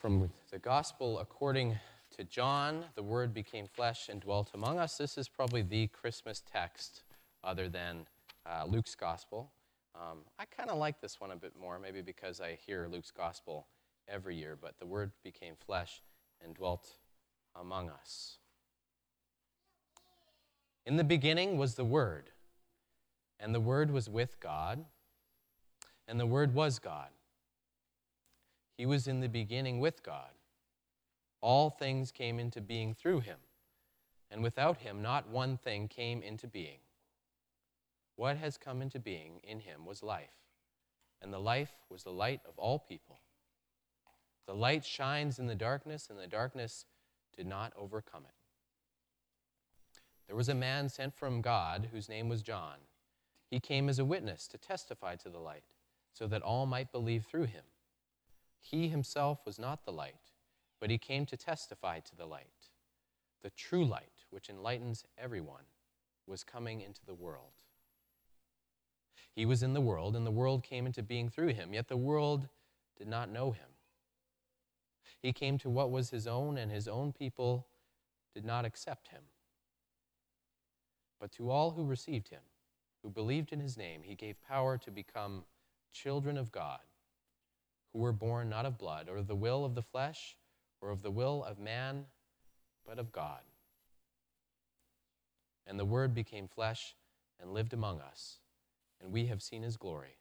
From the Gospel according to John, the Word became flesh and dwelt among us. This is probably the Christmas text other than uh, Luke's Gospel. Um, I kind of like this one a bit more, maybe because I hear Luke's Gospel every year, but the Word became flesh and dwelt among us. In the beginning was the Word, and the Word was with God, and the Word was God. He was in the beginning with God. All things came into being through him, and without him, not one thing came into being. What has come into being in him was life, and the life was the light of all people. The light shines in the darkness, and the darkness did not overcome it. There was a man sent from God whose name was John. He came as a witness to testify to the light, so that all might believe through him. He himself was not the light, but he came to testify to the light. The true light, which enlightens everyone, was coming into the world. He was in the world, and the world came into being through him, yet the world did not know him. He came to what was his own, and his own people did not accept him. But to all who received him, who believed in his name, he gave power to become children of God who were born not of blood, or of the will of the flesh, or of the will of man, but of God. And the Word became flesh and lived among us, and we have seen his glory,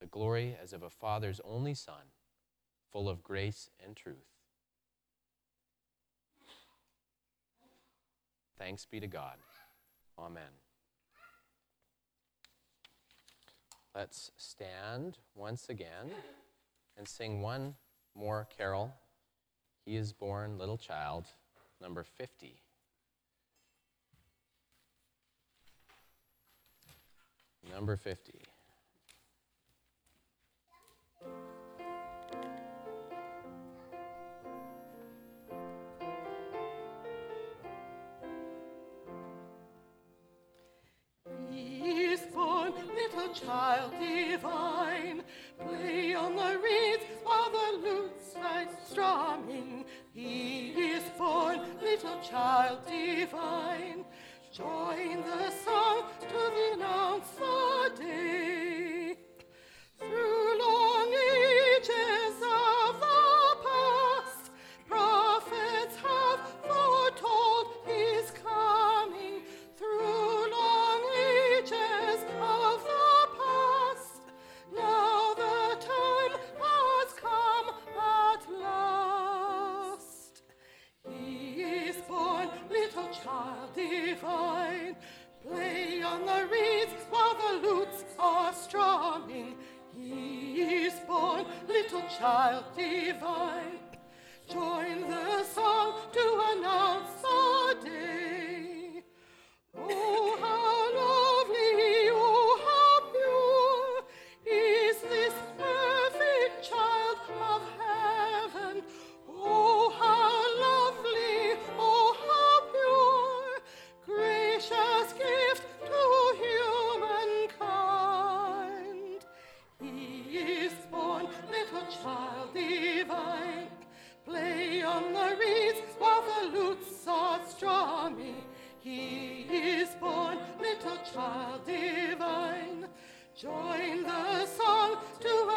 the glory as of a Father's only Son, full of grace and truth. Thanks be to God. Amen. Let's stand once again and sing one more carol. He is born, little child, number 50. Number 50. He is born, little child divine. Play on the reeds while the lutes are strumming. He is born, little child divine. Join the song to announce the day. Child divine. Join the song to announce born, little child divine. Join the song to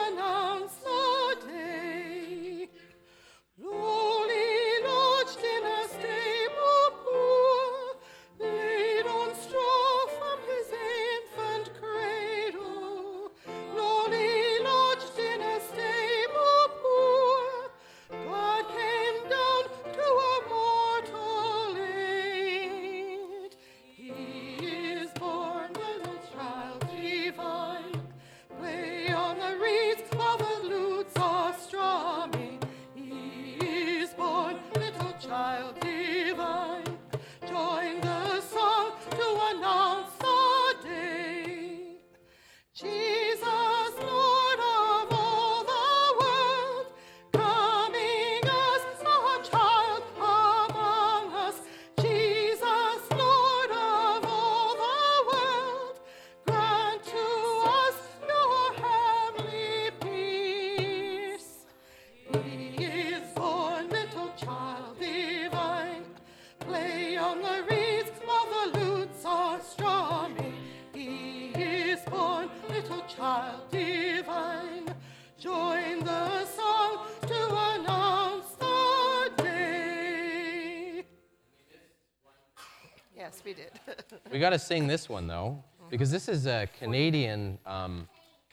got to sing this one though, because this is a Canadian um,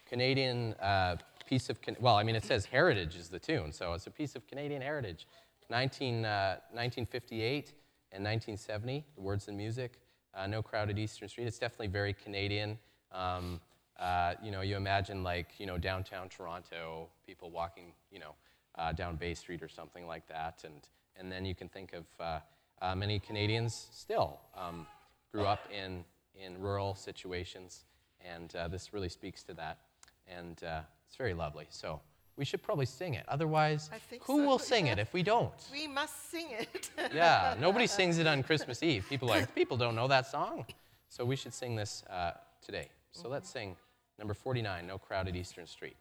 Canadian uh, piece of well, I mean it says heritage is the tune, so it's a piece of Canadian heritage. 19, uh, 1958 and 1970, the words and music. Uh, no crowded Eastern Street. It's definitely very Canadian. Um, uh, you know, you imagine like you know downtown Toronto, people walking, you know, uh, down Bay Street or something like that, and and then you can think of uh, many Canadians still um, grew up in in rural situations, and uh, this really speaks to that, and uh, it's very lovely. So we should probably sing it. Otherwise, who so, will sing it if we don't? we must sing it. Yeah, nobody sings it on Christmas Eve. People are like people don't know that song, so we should sing this uh, today. So let's sing number 49, "No Crowded Eastern Street."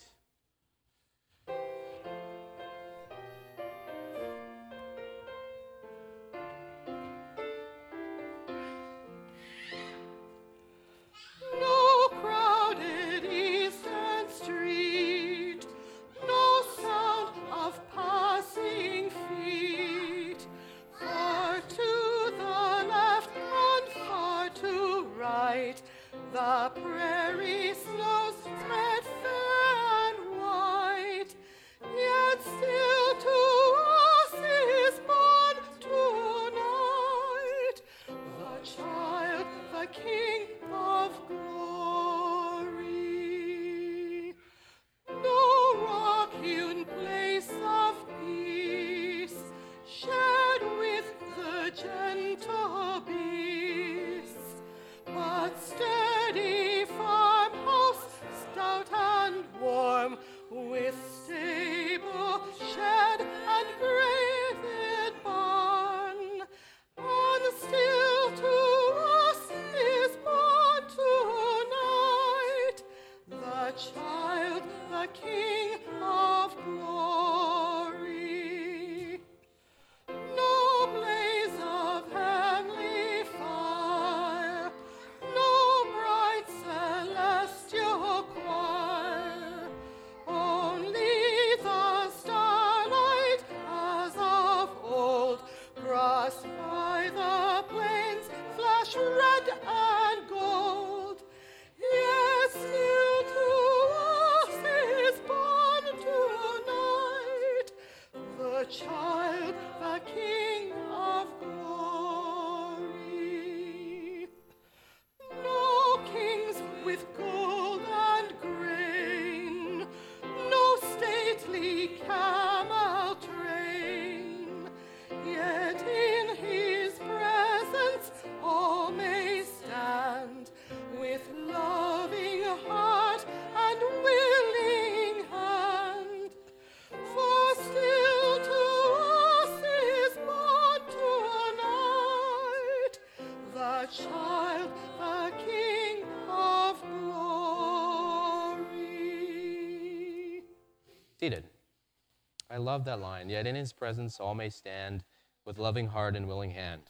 Love that line. Yet in his presence all may stand with loving heart and willing hand.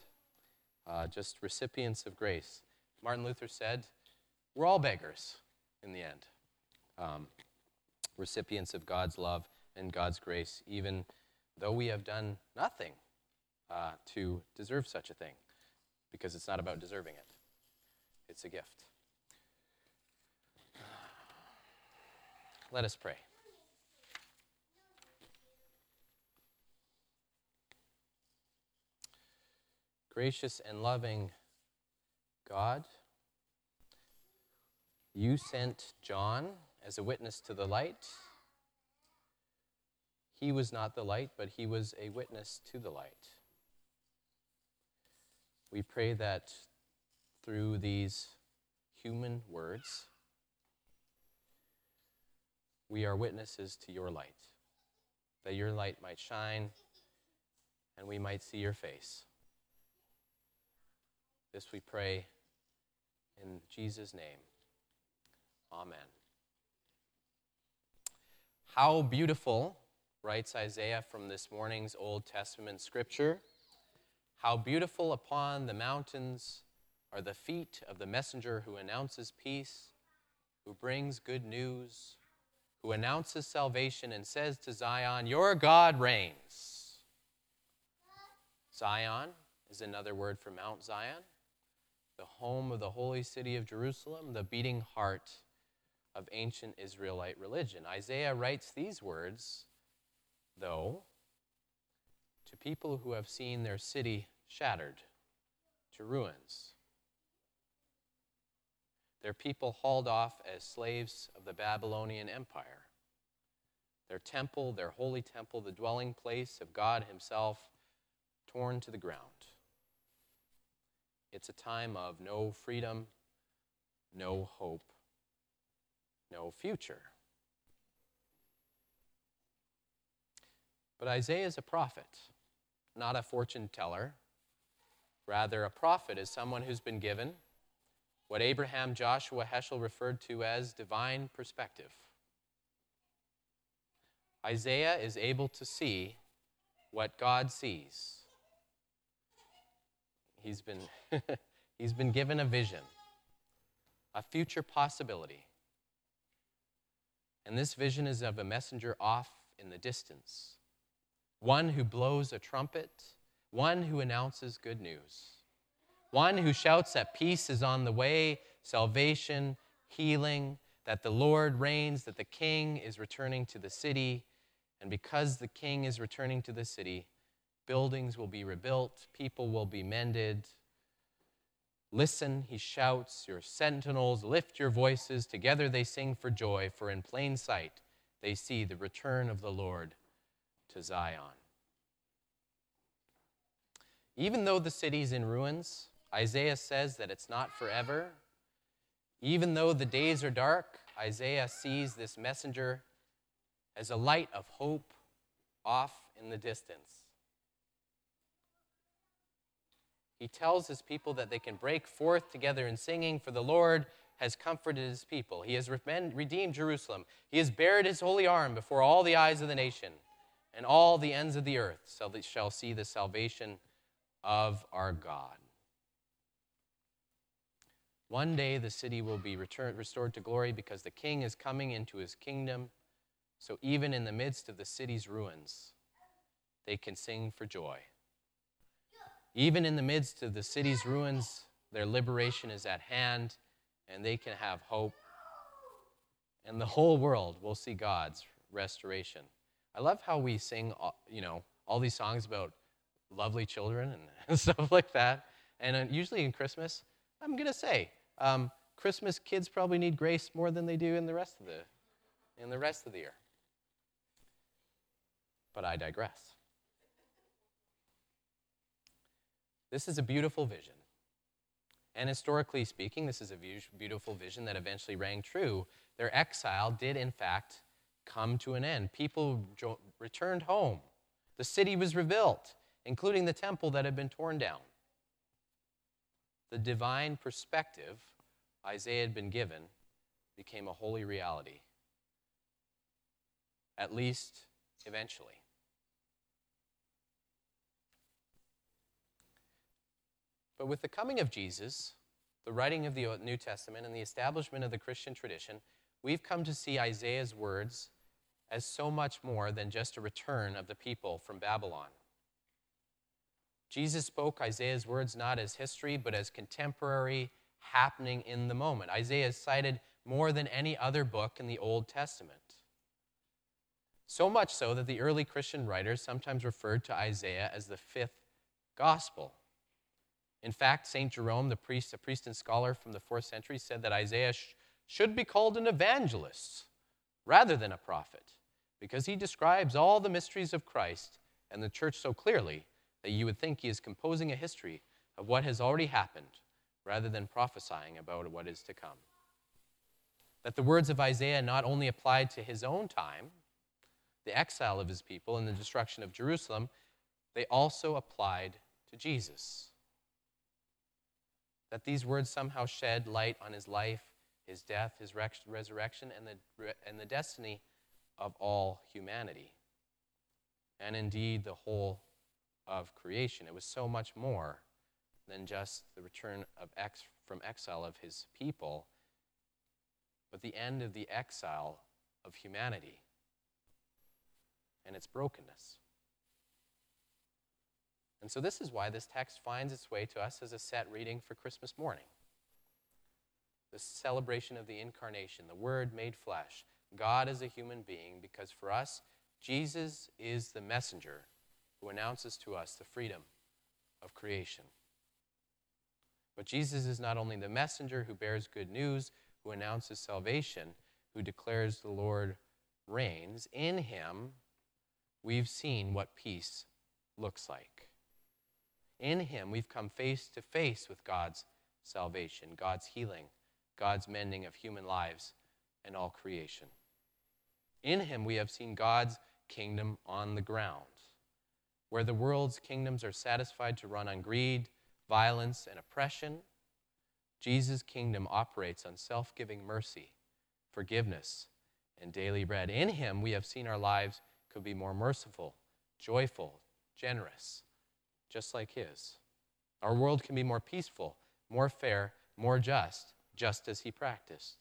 Uh, just recipients of grace. Martin Luther said, We're all beggars in the end. Um, recipients of God's love and God's grace, even though we have done nothing uh, to deserve such a thing, because it's not about deserving it, it's a gift. Let us pray. Gracious and loving God, you sent John as a witness to the light. He was not the light, but he was a witness to the light. We pray that through these human words, we are witnesses to your light, that your light might shine and we might see your face. This we pray in Jesus' name. Amen. How beautiful, writes Isaiah from this morning's Old Testament scripture, how beautiful upon the mountains are the feet of the messenger who announces peace, who brings good news, who announces salvation and says to Zion, Your God reigns. Zion is another word for Mount Zion. The home of the holy city of Jerusalem, the beating heart of ancient Israelite religion. Isaiah writes these words, though, to people who have seen their city shattered to ruins. Their people hauled off as slaves of the Babylonian Empire. Their temple, their holy temple, the dwelling place of God Himself, torn to the ground. It's a time of no freedom, no hope, no future. But Isaiah is a prophet, not a fortune teller. Rather, a prophet is someone who's been given what Abraham Joshua Heschel referred to as divine perspective. Isaiah is able to see what God sees. He's been, he's been given a vision, a future possibility. And this vision is of a messenger off in the distance, one who blows a trumpet, one who announces good news, one who shouts that peace is on the way, salvation, healing, that the Lord reigns, that the king is returning to the city. And because the king is returning to the city, buildings will be rebuilt, people will be mended. Listen, he shouts, your sentinels, lift your voices. Together they sing for joy, for in plain sight they see the return of the Lord to Zion. Even though the city's in ruins, Isaiah says that it's not forever. Even though the days are dark, Isaiah sees this messenger as a light of hope off in the distance. He tells his people that they can break forth together in singing, for the Lord has comforted his people. He has redeemed Jerusalem. He has bared his holy arm before all the eyes of the nation, and all the ends of the earth shall see the salvation of our God. One day the city will be returned, restored to glory because the king is coming into his kingdom. So even in the midst of the city's ruins, they can sing for joy. Even in the midst of the city's ruins, their liberation is at hand and they can have hope. And the whole world will see God's restoration. I love how we sing, uh, you know, all these songs about lovely children and stuff like that. And uh, usually in Christmas, I'm going to say, um, Christmas kids probably need grace more than they do in the rest of the in the rest of the year. But I digress. This is a beautiful vision. And historically speaking, this is a beautiful vision that eventually rang true. Their exile did, in fact, come to an end. People returned home. The city was rebuilt, including the temple that had been torn down. The divine perspective Isaiah had been given became a holy reality, at least eventually. But with the coming of Jesus, the writing of the New Testament, and the establishment of the Christian tradition, we've come to see Isaiah's words as so much more than just a return of the people from Babylon. Jesus spoke Isaiah's words not as history, but as contemporary happening in the moment. Isaiah is cited more than any other book in the Old Testament. So much so that the early Christian writers sometimes referred to Isaiah as the fifth gospel. In fact, St. Jerome, the priest, a priest and scholar from the fourth century, said that Isaiah sh- should be called an evangelist rather than a prophet because he describes all the mysteries of Christ and the church so clearly that you would think he is composing a history of what has already happened rather than prophesying about what is to come. That the words of Isaiah not only applied to his own time, the exile of his people and the destruction of Jerusalem, they also applied to Jesus. That these words somehow shed light on his life, his death, his resurrection, and the, and the destiny of all humanity, and indeed the whole of creation. It was so much more than just the return of ex, from exile of his people, but the end of the exile of humanity and its brokenness. And so, this is why this text finds its way to us as a set reading for Christmas morning. The celebration of the incarnation, the Word made flesh, God as a human being, because for us, Jesus is the messenger who announces to us the freedom of creation. But Jesus is not only the messenger who bears good news, who announces salvation, who declares the Lord reigns. In him, we've seen what peace looks like. In him, we've come face to face with God's salvation, God's healing, God's mending of human lives and all creation. In him, we have seen God's kingdom on the ground, where the world's kingdoms are satisfied to run on greed, violence, and oppression. Jesus' kingdom operates on self giving mercy, forgiveness, and daily bread. In him, we have seen our lives could be more merciful, joyful, generous, just like his. Our world can be more peaceful, more fair, more just, just as he practiced.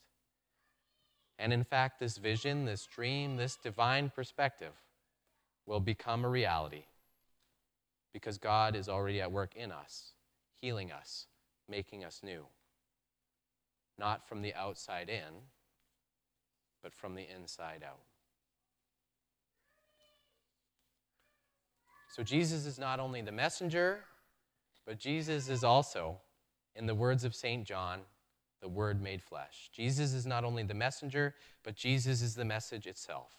And in fact, this vision, this dream, this divine perspective will become a reality because God is already at work in us, healing us, making us new. Not from the outside in, but from the inside out. So Jesus is not only the messenger, but Jesus is also, in the words of St. John, the Word made flesh. Jesus is not only the messenger, but Jesus is the message itself.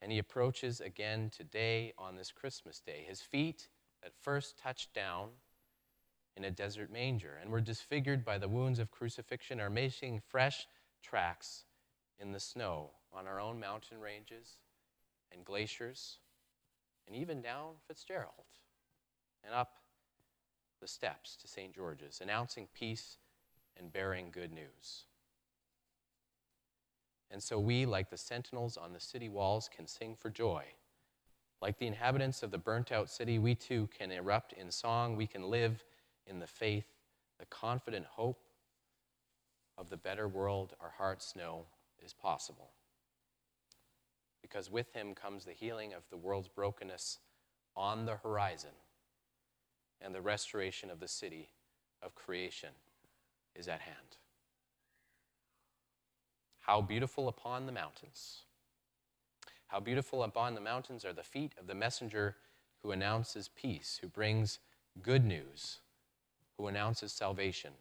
And he approaches again today on this Christmas day. His feet at first touched down in a desert manger and were disfigured by the wounds of crucifixion, are making fresh tracks in the snow on our own mountain ranges and glaciers, and even down Fitzgerald and up the steps to St. George's, announcing peace and bearing good news. And so we, like the sentinels on the city walls, can sing for joy. Like the inhabitants of the burnt out city, we too can erupt in song. We can live in the faith, the confident hope of the better world our hearts know is possible. Because with him comes the healing of the world's brokenness on the horizon, and the restoration of the city of creation is at hand. How beautiful upon the mountains! How beautiful upon the mountains are the feet of the messenger who announces peace, who brings good news, who announces salvation,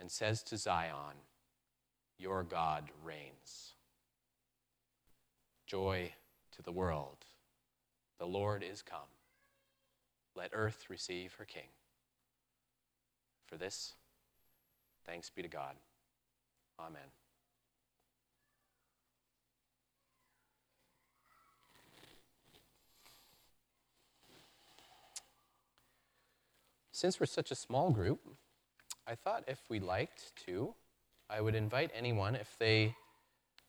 and says to Zion, Your God reigns. Joy to the world. The Lord is come. Let earth receive her King. For this, thanks be to God. Amen. Since we're such a small group, I thought if we liked to, I would invite anyone if they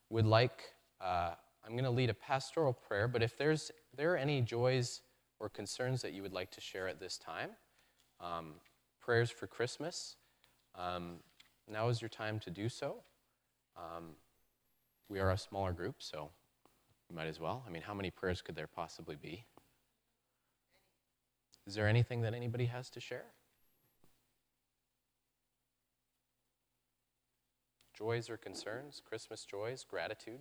would like. Uh, I'm going to lead a pastoral prayer, but if there's there are any joys or concerns that you would like to share at this time, um, prayers for Christmas, um, now is your time to do so. Um, we are a smaller group, so you might as well. I mean, how many prayers could there possibly be? Is there anything that anybody has to share? Joys or concerns? Christmas joys? Gratitude?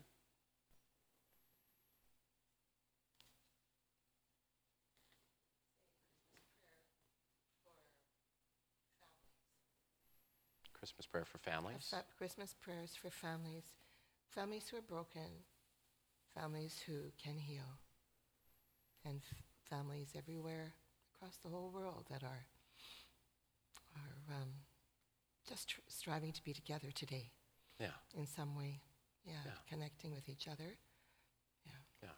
Christmas prayer for families. Christmas prayers for families, families who are broken, families who can heal, and f- families everywhere across the whole world that are are um, just tr- striving to be together today. Yeah. In some way, yeah, yeah. connecting with each other. Yeah. Yeah.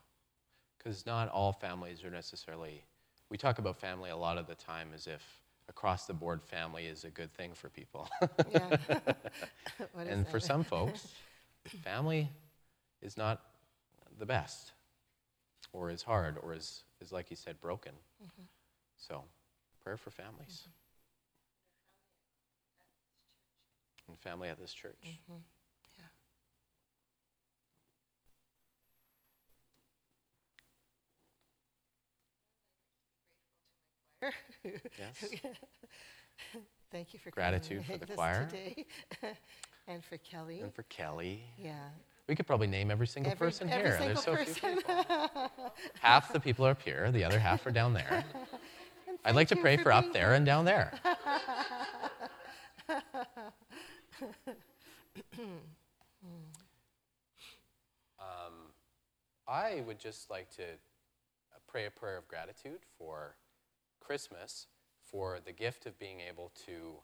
Because not all families are necessarily. We talk about family a lot of the time as if across the board family is a good thing for people. yeah. and for some folks, family is not the best, or is hard, or is, is like you said, broken. Mm-hmm. So, prayer for families. Mm-hmm. And family at this church. Mm-hmm. Yes. Thank you for Gratitude for the choir. today, and for Kelly. And for Kelly. yeah, We could probably name every single every, person every here. single There's so few people. Half the people are up here, the other half are down there. I'd like to pray for up there and down there. um, I would just like to pray a prayer of gratitude for Christmas, for the gift of being able to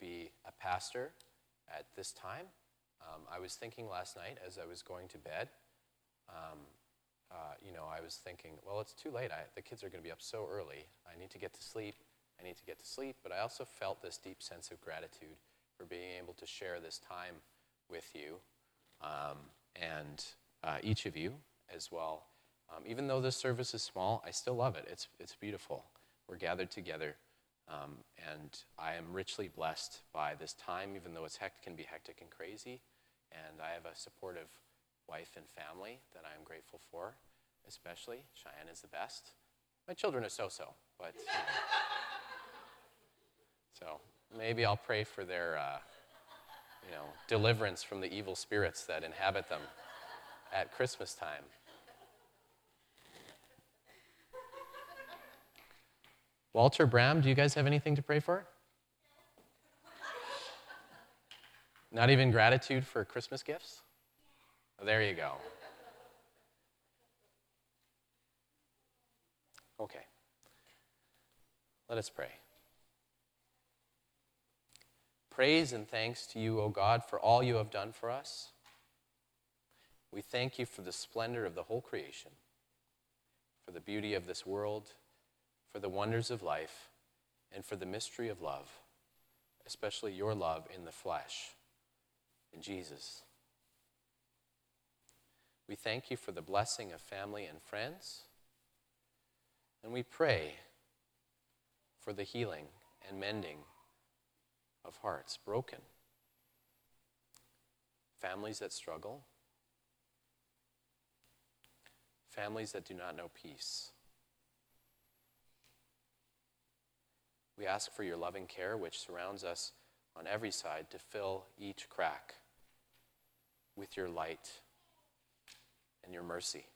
be a pastor at this time. Um, I was thinking last night as I was going to bed, um, uh, you know, I was thinking, well, it's too late. I, the kids are going to be up so early. I need to get to sleep. I need to get to sleep. But I also felt this deep sense of gratitude for being able to share this time with you um, and uh, each of you as well. Um, even though this service is small, I still love it. It's, it's beautiful. We're gathered together. Um, and I am richly blessed by this time, even though it's hect- can be hectic and crazy. And I have a supportive wife and family that I'm grateful for, especially. Cheyenne is the best. My children are so so, but. so maybe I'll pray for their, uh, you know, deliverance from the evil spirits that inhabit them at Christmas time. Walter Bram, do you guys have anything to pray for? Not even gratitude for Christmas gifts? Oh, there you go. Okay. Let us pray. Praise and thanks to you, O God, for all you have done for us. We thank you for the splendor of the whole creation, for the beauty of this world, for the wonders of life, and for the mystery of love, especially your love in the flesh, in Jesus. We thank you for the blessing of family and friends, and we pray for the healing and mending of hearts broken, families that struggle, families that do not know peace. We ask for your loving care, which surrounds us on every side, to fill each crack with your light and your mercy.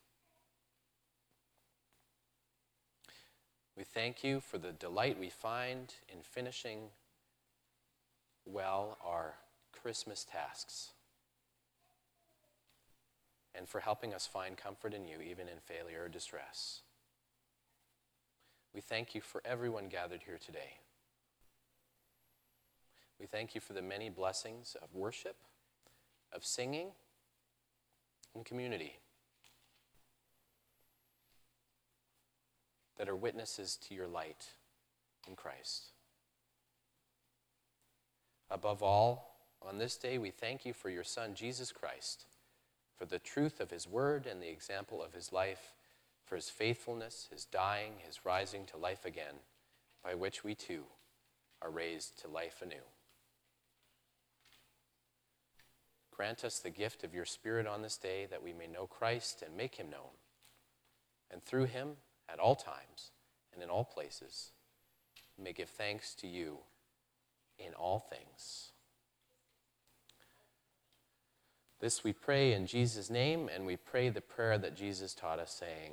We thank you for the delight we find in finishing well our Christmas tasks and for helping us find comfort in you even in failure or distress. We thank you for everyone gathered here today. We thank you for the many blessings of worship, of singing, and community that are witnesses to your light in Christ. Above all, on this day, we thank you for your Son, Jesus Christ, for the truth of his word and the example of his life, for his faithfulness, his dying, his rising to life again, by which we too are raised to life anew. Grant us the gift of your Spirit on this day that we may know Christ and make him known, and through him, at all times and in all places, may give thanks to you in all things. This we pray in Jesus' name, and we pray the prayer that Jesus taught us, saying,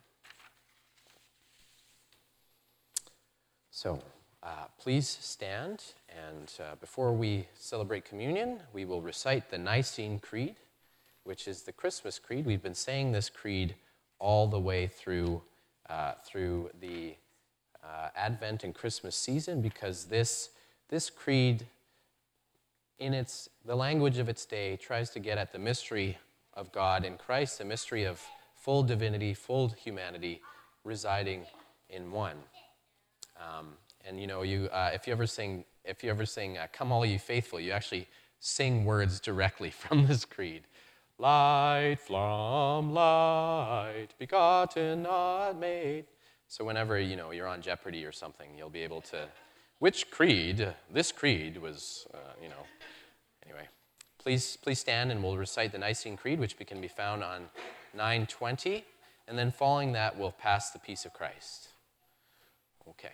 So, uh, please stand, and uh, before we celebrate communion, we will recite the Nicene Creed, which is the Christmas Creed. We've been saying this creed all the way through, uh, through the uh, Advent and Christmas season because this, this creed in its, the language of its day, tries to get at the mystery of God in Christ, the mystery of full divinity, full humanity residing in one. Um, and you know, you uh, if you ever sing, if you ever sing, uh, "Come All You Faithful," you actually sing words directly from this creed. Light from light, begotten, not made. So whenever you know you're on Jeopardy or something, you'll be able to. Which creed? This creed was, uh, you know. Anyway, please please stand and we'll recite the Nicene Creed, which can be found on 920, and then following that, we'll pass the peace of Christ. Okay,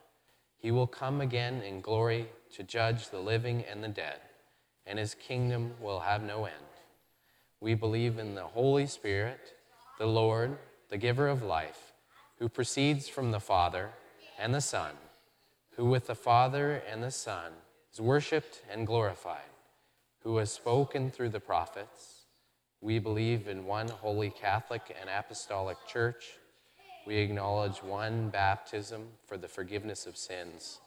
He will come again in glory to judge the living and the dead and his kingdom will have no end. We believe in the Holy Spirit, the Lord, the giver of life, who proceeds from the Father and the Son, who with the Father and the Son is worshiped and glorified, who has spoken through the prophets. We believe in one holy Catholic and Apostolic Church. We acknowledge one baptism for the forgiveness of sins.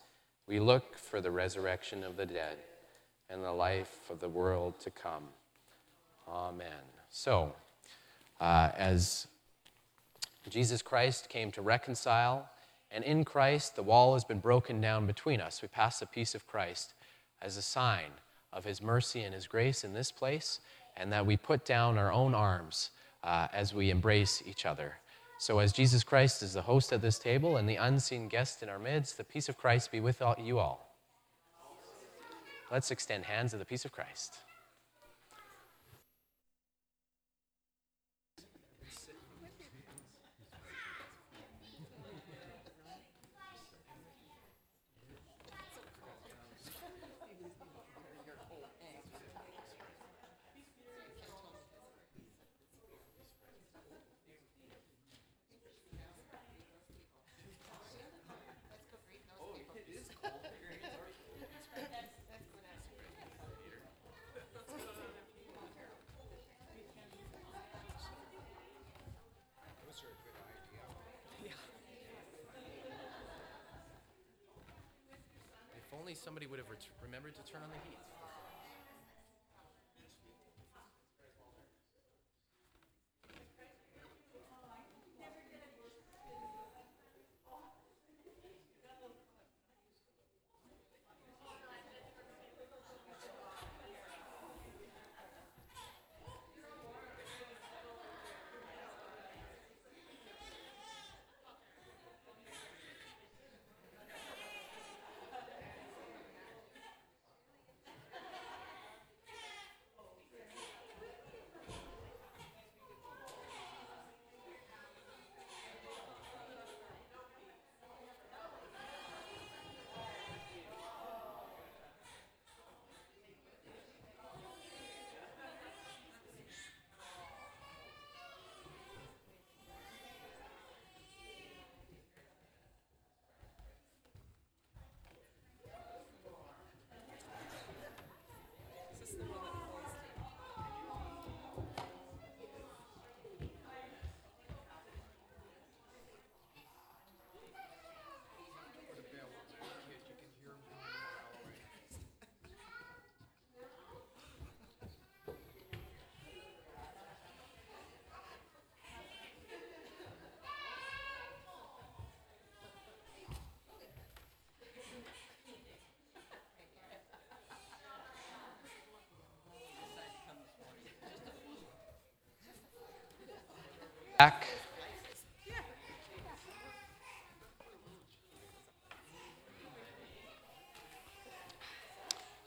We look for the resurrection of the dead and the life of the world to come. Amen. So, uh, as Jesus Christ came to reconcile, and in Christ the wall has been broken down between us, we pass the peace of Christ as a sign of his mercy and his grace in this place, and that we put down our own arms uh, as we embrace each other. So, as Jesus Christ is the host at this table and the unseen guest in our midst, the peace of Christ be with all, you all. Let's extend hands of the peace of Christ. only somebody would have ret- remembered to turn on the heat.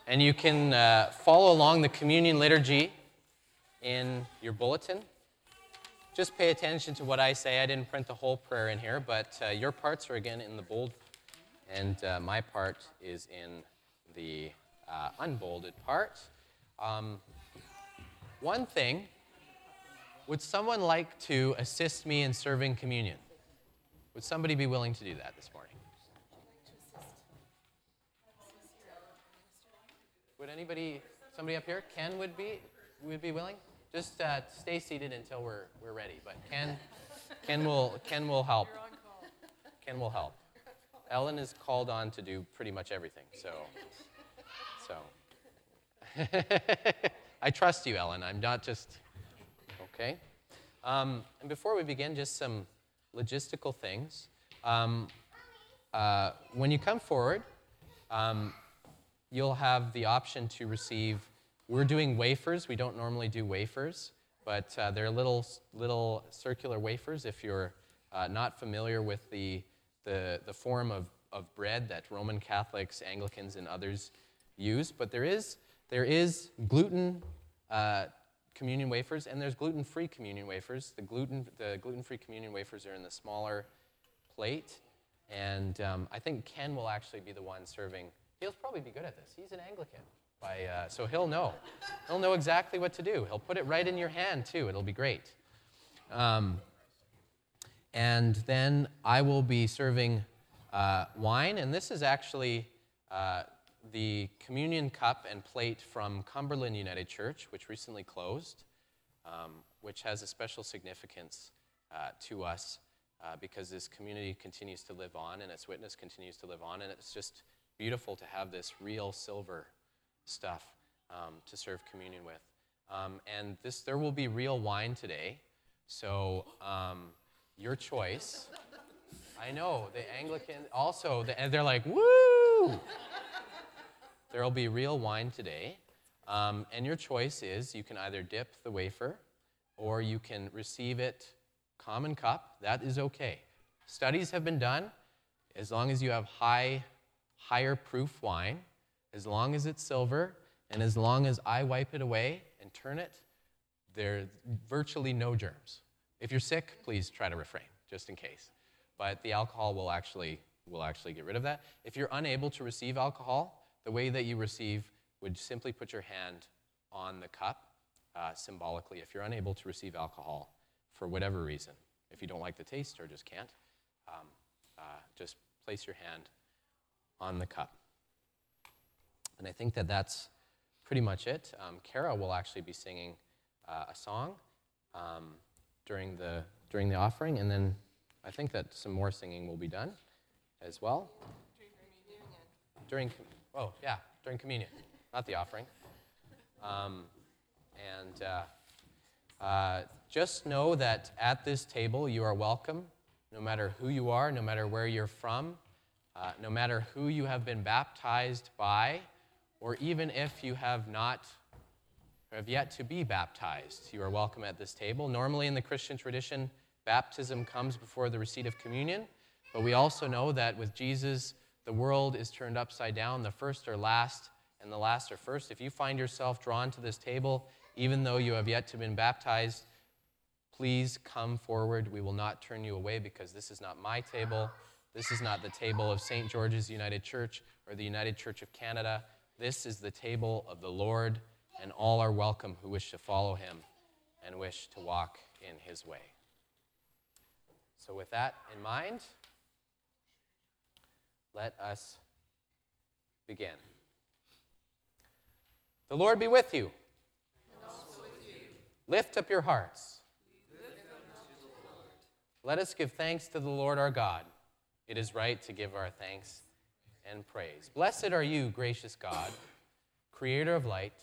And you can uh, follow along the communion liturgy in your bulletin. Just pay attention to what I say. I didn't print the whole prayer in here, but uh, your parts are again in the bold, and uh, my part is in the uh, unbolded part. Um, one thing would someone like to assist me in serving communion? Would somebody be willing to do that this morning? Would anybody, somebody up here, Ken would be, would be willing? Just uh, stay seated until we're, we're ready. But Ken, Ken will, Ken will help. Ken will help. Ellen is called on to do pretty much everything. So, so. I trust you, Ellen. I'm not just, okay? Um, and before we begin, just some logistical things. Um, uh, when you come forward, um, you'll have the option to receive. We're doing wafers. We don't normally do wafers, but uh, they're little, little circular wafers. If you're uh, not familiar with the, the, the form of, of bread that Roman Catholics, Anglicans, and others use, but there is, there is gluten uh, communion wafers, and there's gluten-free communion wafers. The, gluten, the gluten-free communion wafers are in the smaller plate, and um, I think Ken will actually be the one serving He'll probably be good at this. He's an Anglican. By, uh, so he'll know. He'll know exactly what to do. He'll put it right in your hand, too. It'll be great. Um, and then I will be serving uh, wine, and this is actually uh, the communion cup and plate from Cumberland United Church, which recently closed, um, which has a special significance uh, to us uh, because this community continues to live on and its witness continues to live on, and it's just beautiful to have this real silver stuff um, to serve communion with. Um, and this, there will be real wine today. So um, your choice. I know the Anglican also. The, they're like woo. there will be real wine today, um, and your choice is you can either dip the wafer, or you can receive it common cup. That is okay. Studies have been done. As long as you have high higher proof wine, as long as it's silver, and as long as I wipe it away and turn it, there's virtually no germs. If you're sick, please try to refrain, just in case. But the alcohol will actually, will actually get rid of that. If you're unable to receive alcohol, the way that you receive would simply put your hand on the cup uh, symbolically. If you're unable to receive alcohol for whatever reason, if you don't like the taste or just can't, um, uh, just place your hand on the cup. And I think that that's pretty much it. Um, Kara will actually be singing uh, a song um, during, the, during the offering, and then I think that some more singing will be done as well. During, oh, yeah, during communion, not the offering. Um, and uh, uh, just know that at this table you are welcome, no matter who you are, no matter where you're from. Uh, no matter who you have been baptized by, or even if you have not have yet to be baptized, you are welcome at this table. Normally, in the Christian tradition, baptism comes before the receipt of communion, but we also know that with Jesus, the world is turned upside down. The first are last, and the last are first. If you find yourself drawn to this table, even though you have yet to been baptized, please come forward. We will not turn you away because this is not my table. This is not the table of St. George's United Church or the United Church of Canada. This is the table of the Lord, and all are welcome who wish to follow him and wish to walk in his way. So, with that in mind, let us begin. The Lord be with you. With you. Lift up your hearts. Let us give thanks to the Lord our God it is right to give our thanks and praise. Blessed are you, gracious God, creator of light,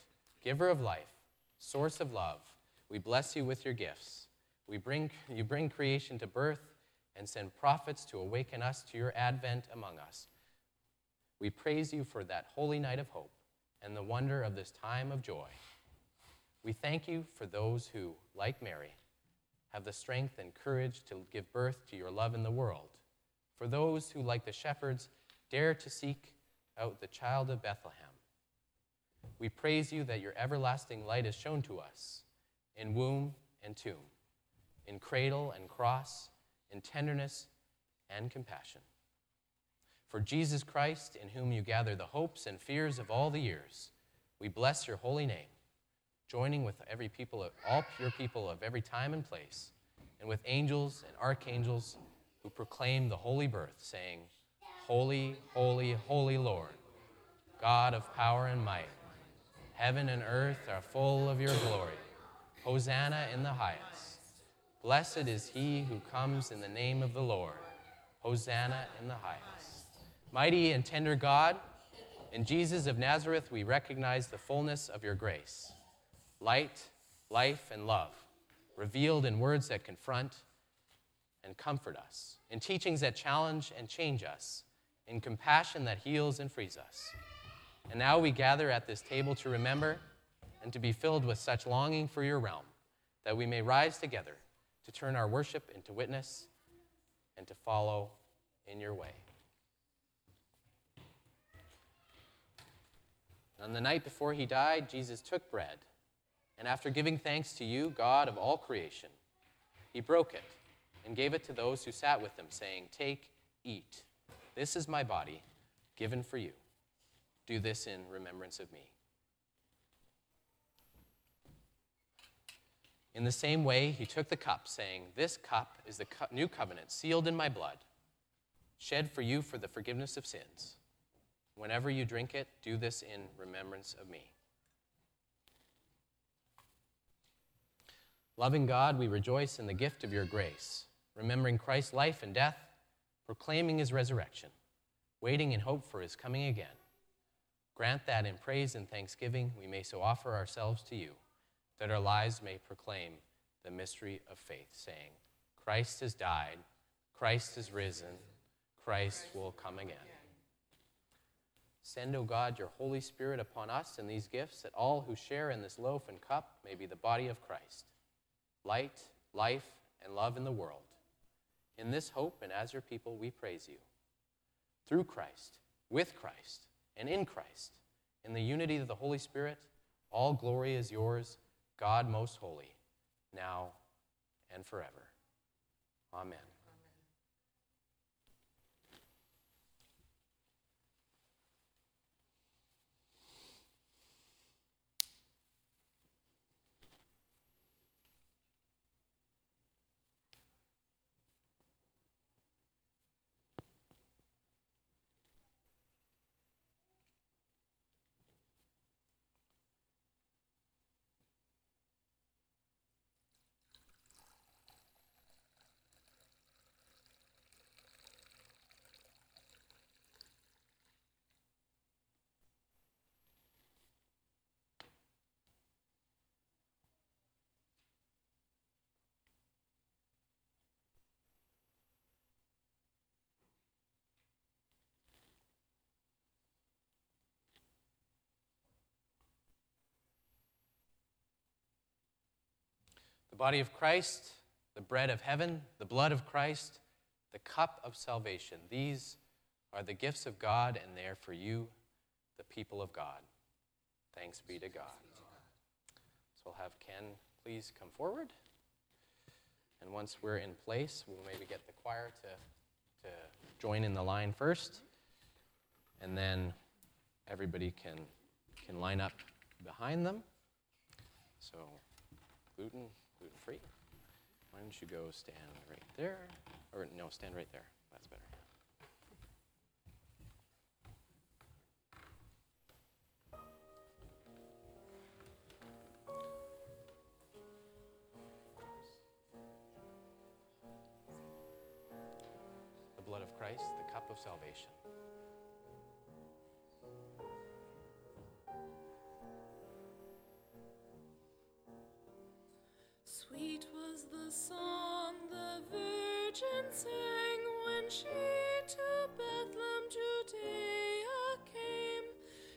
giver of life, source of love. We bless you with your gifts. We bring, you bring creation to birth and send prophets to awaken us to your advent among us. We praise you for that holy night of hope and the wonder of this time of joy. We thank you for those who, like Mary, have the strength and courage to give birth to your love in the world for those who, like the shepherds, dare to seek out the child of Bethlehem. we praise you that your everlasting light is shown to us in womb and tomb, in cradle and cross, in tenderness and compassion. For Jesus Christ, in whom you gather the hopes and fears of all the years, we bless your holy name, joining with every people, of, all pure people of every time and place, and with angels and archangels who proclaim the holy birth, saying, Holy, holy, holy Lord, God of power and might. Heaven and earth are full of your glory. Hosanna in the highest. Blessed is he who comes in the name of the Lord. Hosanna in the highest. Mighty and tender God, in Jesus of Nazareth, we recognize the fullness of your grace. Light, life, and love, revealed in words that confront and comfort us, in teachings that challenge and change us, in compassion that heals and frees us. And now we gather at this table to remember and to be filled with such longing for your realm that we may rise together to turn our worship into witness and to follow in your way. On the night before he died, Jesus took bread, and after giving thanks to you, God of all creation, he broke it and gave it to those who sat with him, saying, Take, eat. This is my body, given for you. Do this in remembrance of me. In the same way, he took the cup, saying, This cup is the new covenant, sealed in my blood, shed for you for the forgiveness of sins. Whenever you drink it, do this in remembrance of me. Loving God, we rejoice in the gift of your grace, remembering Christ's life and death, proclaiming his resurrection, waiting in hope for his coming again. Grant that in praise and thanksgiving we may so offer ourselves to you, that our lives may proclaim the mystery of faith, saying, Christ has died, Christ is risen, Christ will come again. Send, O God, your Holy Spirit upon us and these gifts, that all who share in this loaf and cup may be the body of Christ, light, life, and love in the world. In this hope and as your people, we praise you. Through Christ, with Christ, and in Christ, in the unity of the Holy Spirit, all glory is yours, God most holy, now and forever. Amen. The body of Christ, the bread of heaven, the blood of Christ, the cup of salvation. These are the gifts of God, and they are for you, the people of God. Thanks be to God. So we'll have Ken please come forward. And once we're in place, we'll maybe get the choir to, to join in the line first. And then everybody can, can line up behind them. So, gluten gluten free. Why don't you go stand right there? Or no, stand right there. That's better. The blood of Christ, the cup of salvation. Sweet was the song the Virgin sang when she to Bethlehem, Judea came.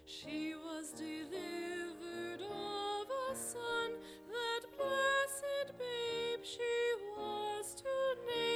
She was delivered of a son, that blessed babe she was to name.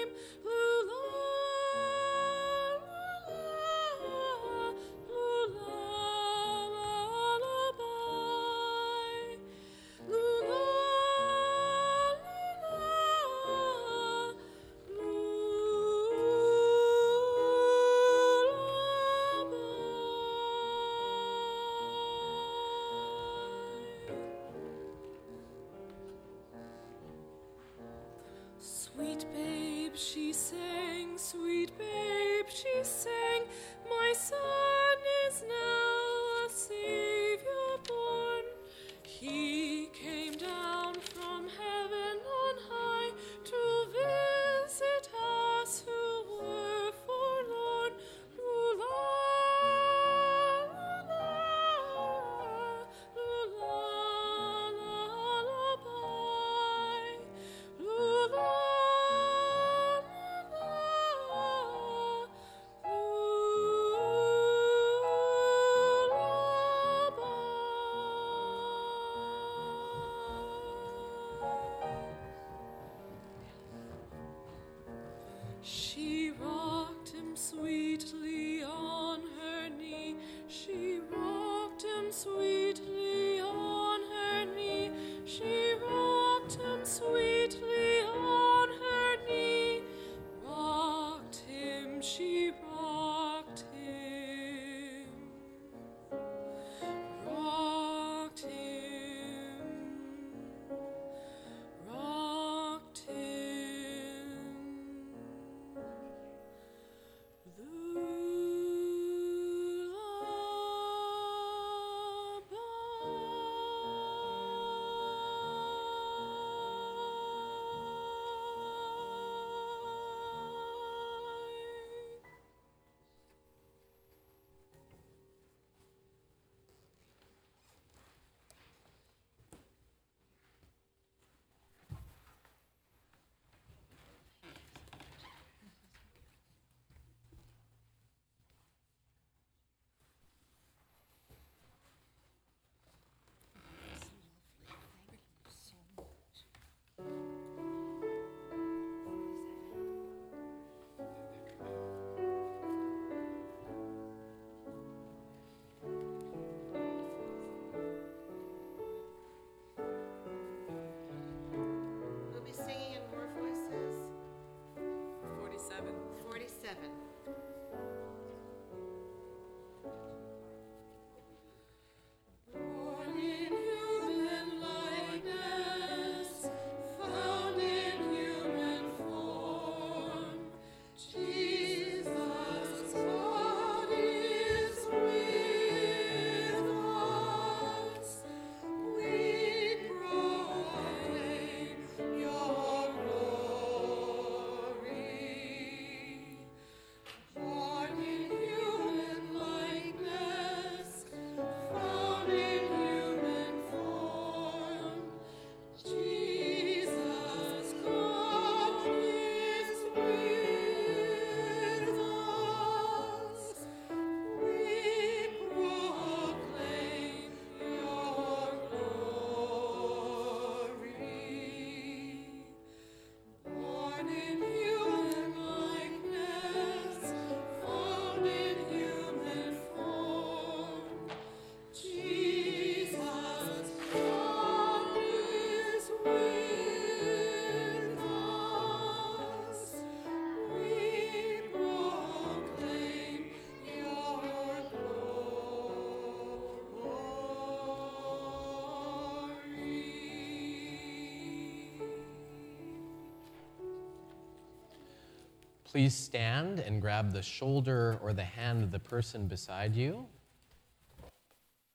Please stand and grab the shoulder or the hand of the person beside you,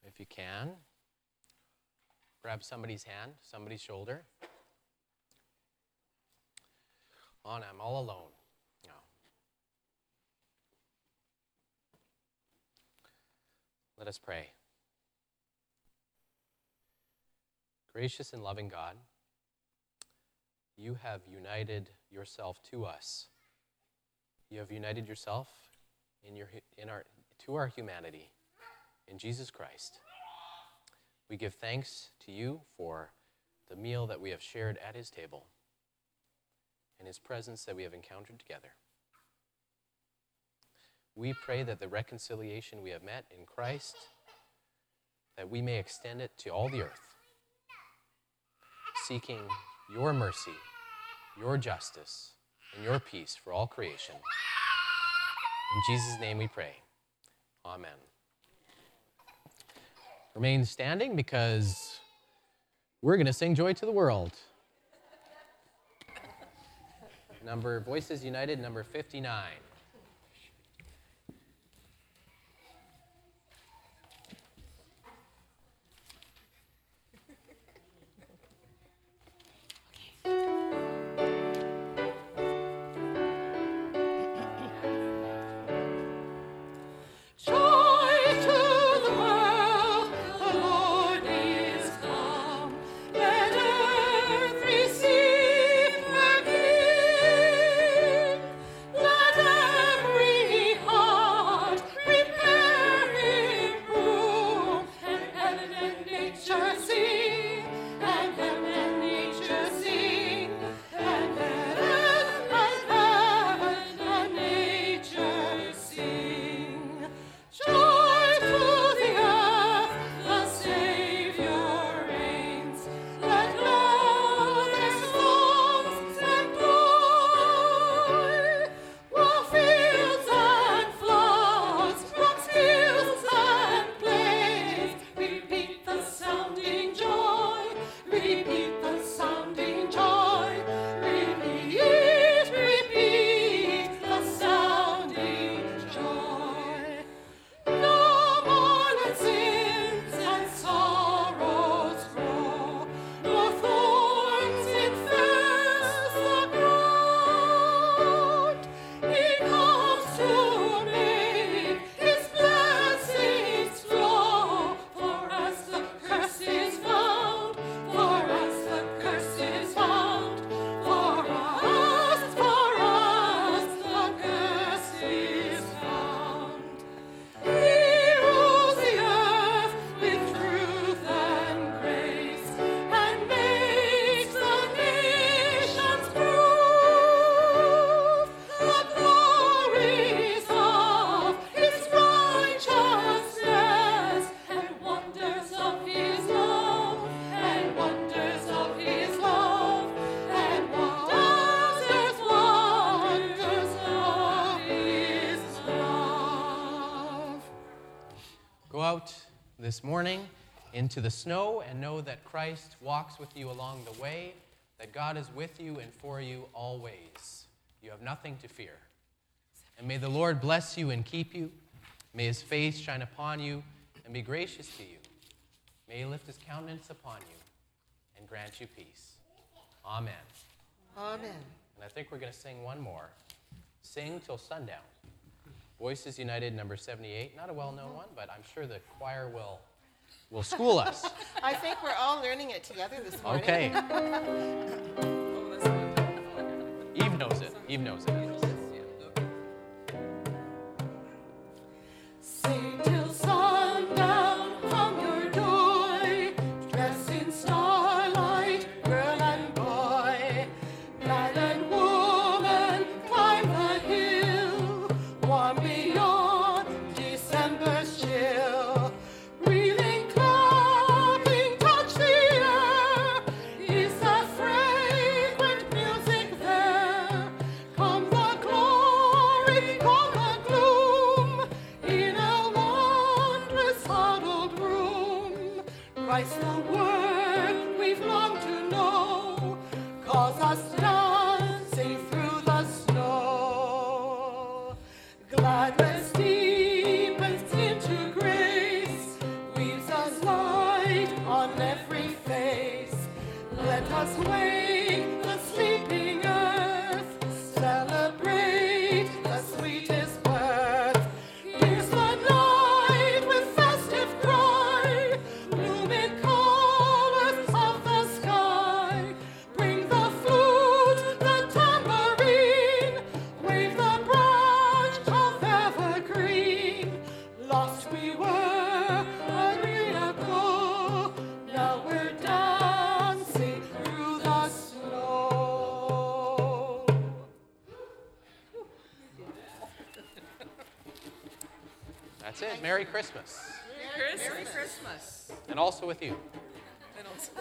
if you can. Grab somebody's hand, somebody's shoulder. On, I'm all alone. No. Let us pray. Gracious and loving God, you have united yourself to us. You have united yourself in your, in our, to our humanity in Jesus Christ. We give thanks to you for the meal that we have shared at his table and his presence that we have encountered together. We pray that the reconciliation we have met in Christ, that we may extend it to all the earth, seeking your mercy, your justice, and your peace for all creation. In Jesus' name we pray. Amen. Remain standing because we're going to sing Joy to the World. Number Voices United, number 59. This morning into the snow and know that Christ walks with you along the way, that God is with you and for you always. You have nothing to fear. And may the Lord bless you and keep you. May his face shine upon you and be gracious to you. May he lift his countenance upon you and grant you peace. Amen. Amen. And I think we're going to sing one more. Sing till sundown. Voices United number 78. Not a well known one, but I'm sure the choir will, will school us. I think we're all learning it together this morning. Okay. Eve knows it. Eve knows it. That's it. Merry Christmas. Merry Christmas. Merry Christmas. And also with you. And also.